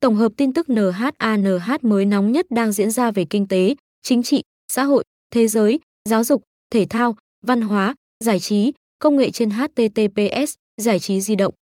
tổng hợp tin tức NHANH mới nóng nhất đang diễn ra về kinh tế, chính trị, xã hội, thế giới, giáo dục, thể thao, văn hóa, giải trí, công nghệ trên HTTPS, giải trí di động.